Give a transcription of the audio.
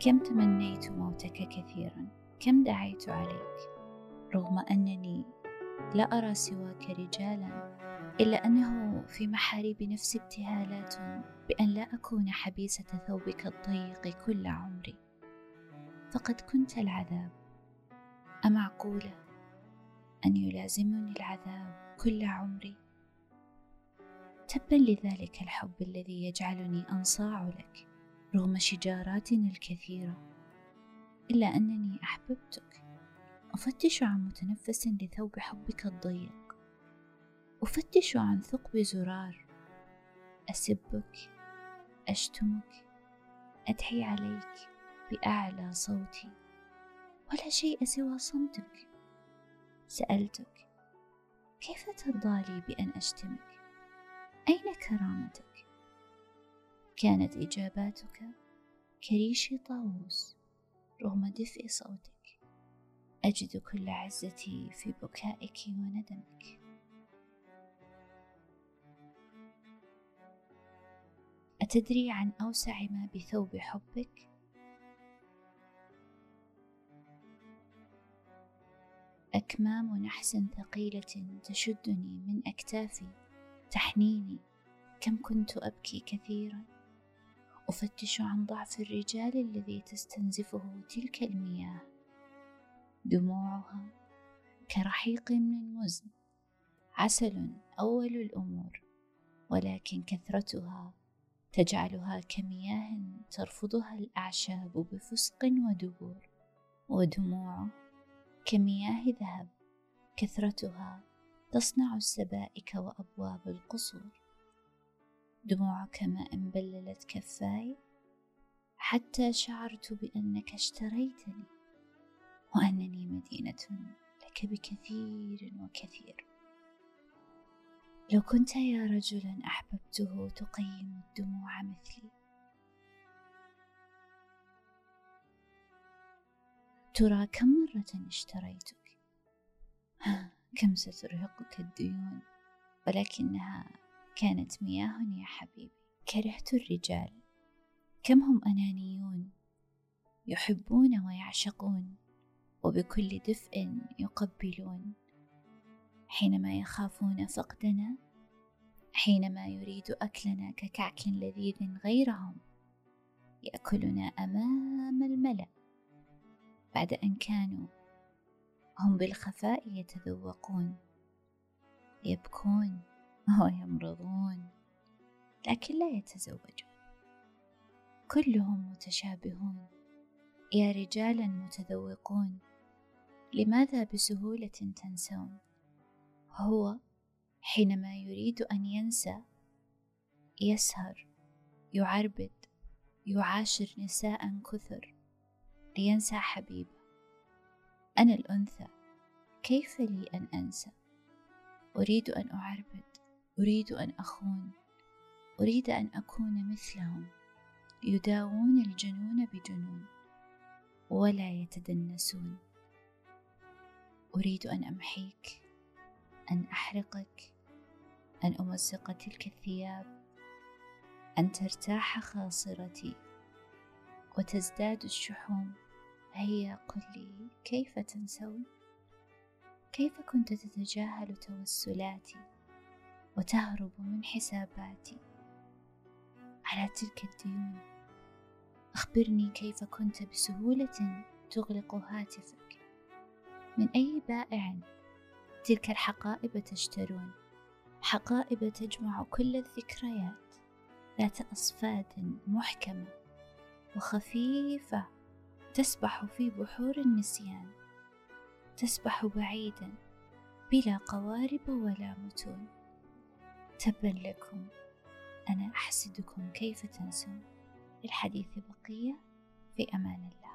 كم تمنيت موتك كثيرا؟ كم دعيت عليك؟ رغم أنني لا أرى سواك رجالا إلا أنه في محاريب نفسي ابتهالات بأن لا أكون حبيسة ثوبك الضيق كل عمري. فقد كنت العذاب. أمعقولة أن يلازمني العذاب كل عمري؟ تبا لذلك الحب الذي يجعلني أنصاع لك. رغم شجاراتنا الكثيرة. إلا أنني أحببتك. أفتش عن متنفس لثوب حبك الضيق. أفتش عن ثقب زرار. أسبك. أشتمك. أدعي عليك بأعلى صوتي. ولا شيء سوى صمتك. سألتك كيف ترضى لي بأن أشتمك؟ أين كرامتك؟ كانت إجاباتك؟ كريش طاووس رغم دفء صوتك أجد كل عزتي في بكائك وندمك. أتدري عن أوسع ما بثوب حبك؟ أكمام نحس ثقيلة تشدني من أكتافي تحنيني كم كنت أبكي كثيرا. أفتش عن ضعف الرجال الذي تستنزفه تلك المياه. دموعها كرحيق من المزن عسل أول الأمور ولكن كثرتها تجعلها كمياه ترفضها الأعشاب بفسق ودبور. ودموعه كمياه ذهب كثرتها تصنع السبائك وأبواب القصور. دموعك ما إن بللت كفاي حتى شعرت بأنك اشتريتني وأنني مدينة لك بكثير وكثير. لو كنت يا رجلا أحببته تقيم الدموع مثلي. ترى كم مرة اشتريتك؟ كم سترهقك الديون؟ ولكنها كانت مياه يا حبيبي. كرهت الرجال. كم هم أنانيون يحبون ويعشقون وبكل دفء يقبلون. حينما يخافون فقدنا حينما يريد أكلنا ككعك لذيذ غيرهم يأكلنا أمام الملأ. بعد أن كانوا هم بالخفاء يتذوقون يبكون. ويمرضون لكن لا يتزوجون. كلهم متشابهون. يا رجالا متذوقون. لماذا بسهولة تنسون؟ هو حينما يريد أن ينسى يسهر يعربد يعاشر نساء كثر لينسى حبيبه. أنا الأنثى كيف لي أن أنسى؟ أريد أن أعربد. أريد أن أخون. أريد أن أكون مثلهم. يداوون الجنون بجنون ولا يتدنسون. أريد أن أمحيك. أن أحرقك. أن أمزق تلك الثياب. أن ترتاح خاصرتي. وتزداد الشحوم. هيا قل لي كيف تنسون؟ كيف كنت تتجاهل توسلاتي؟ وتهرب من حساباتي. على تلك الديون أخبرني كيف كنت بسهولة تغلق هاتفك. من أي بائع تلك الحقائب تشترون؟ حقائب تجمع كل الذكريات ذات أصفاد محكمة وخفيفة تسبح في بحور النسيان تسبح بعيدا بلا قوارب ولا متون. تبا لكم أنا أحسدكم كيف تنسون. الحديث بقية. في أمان الله.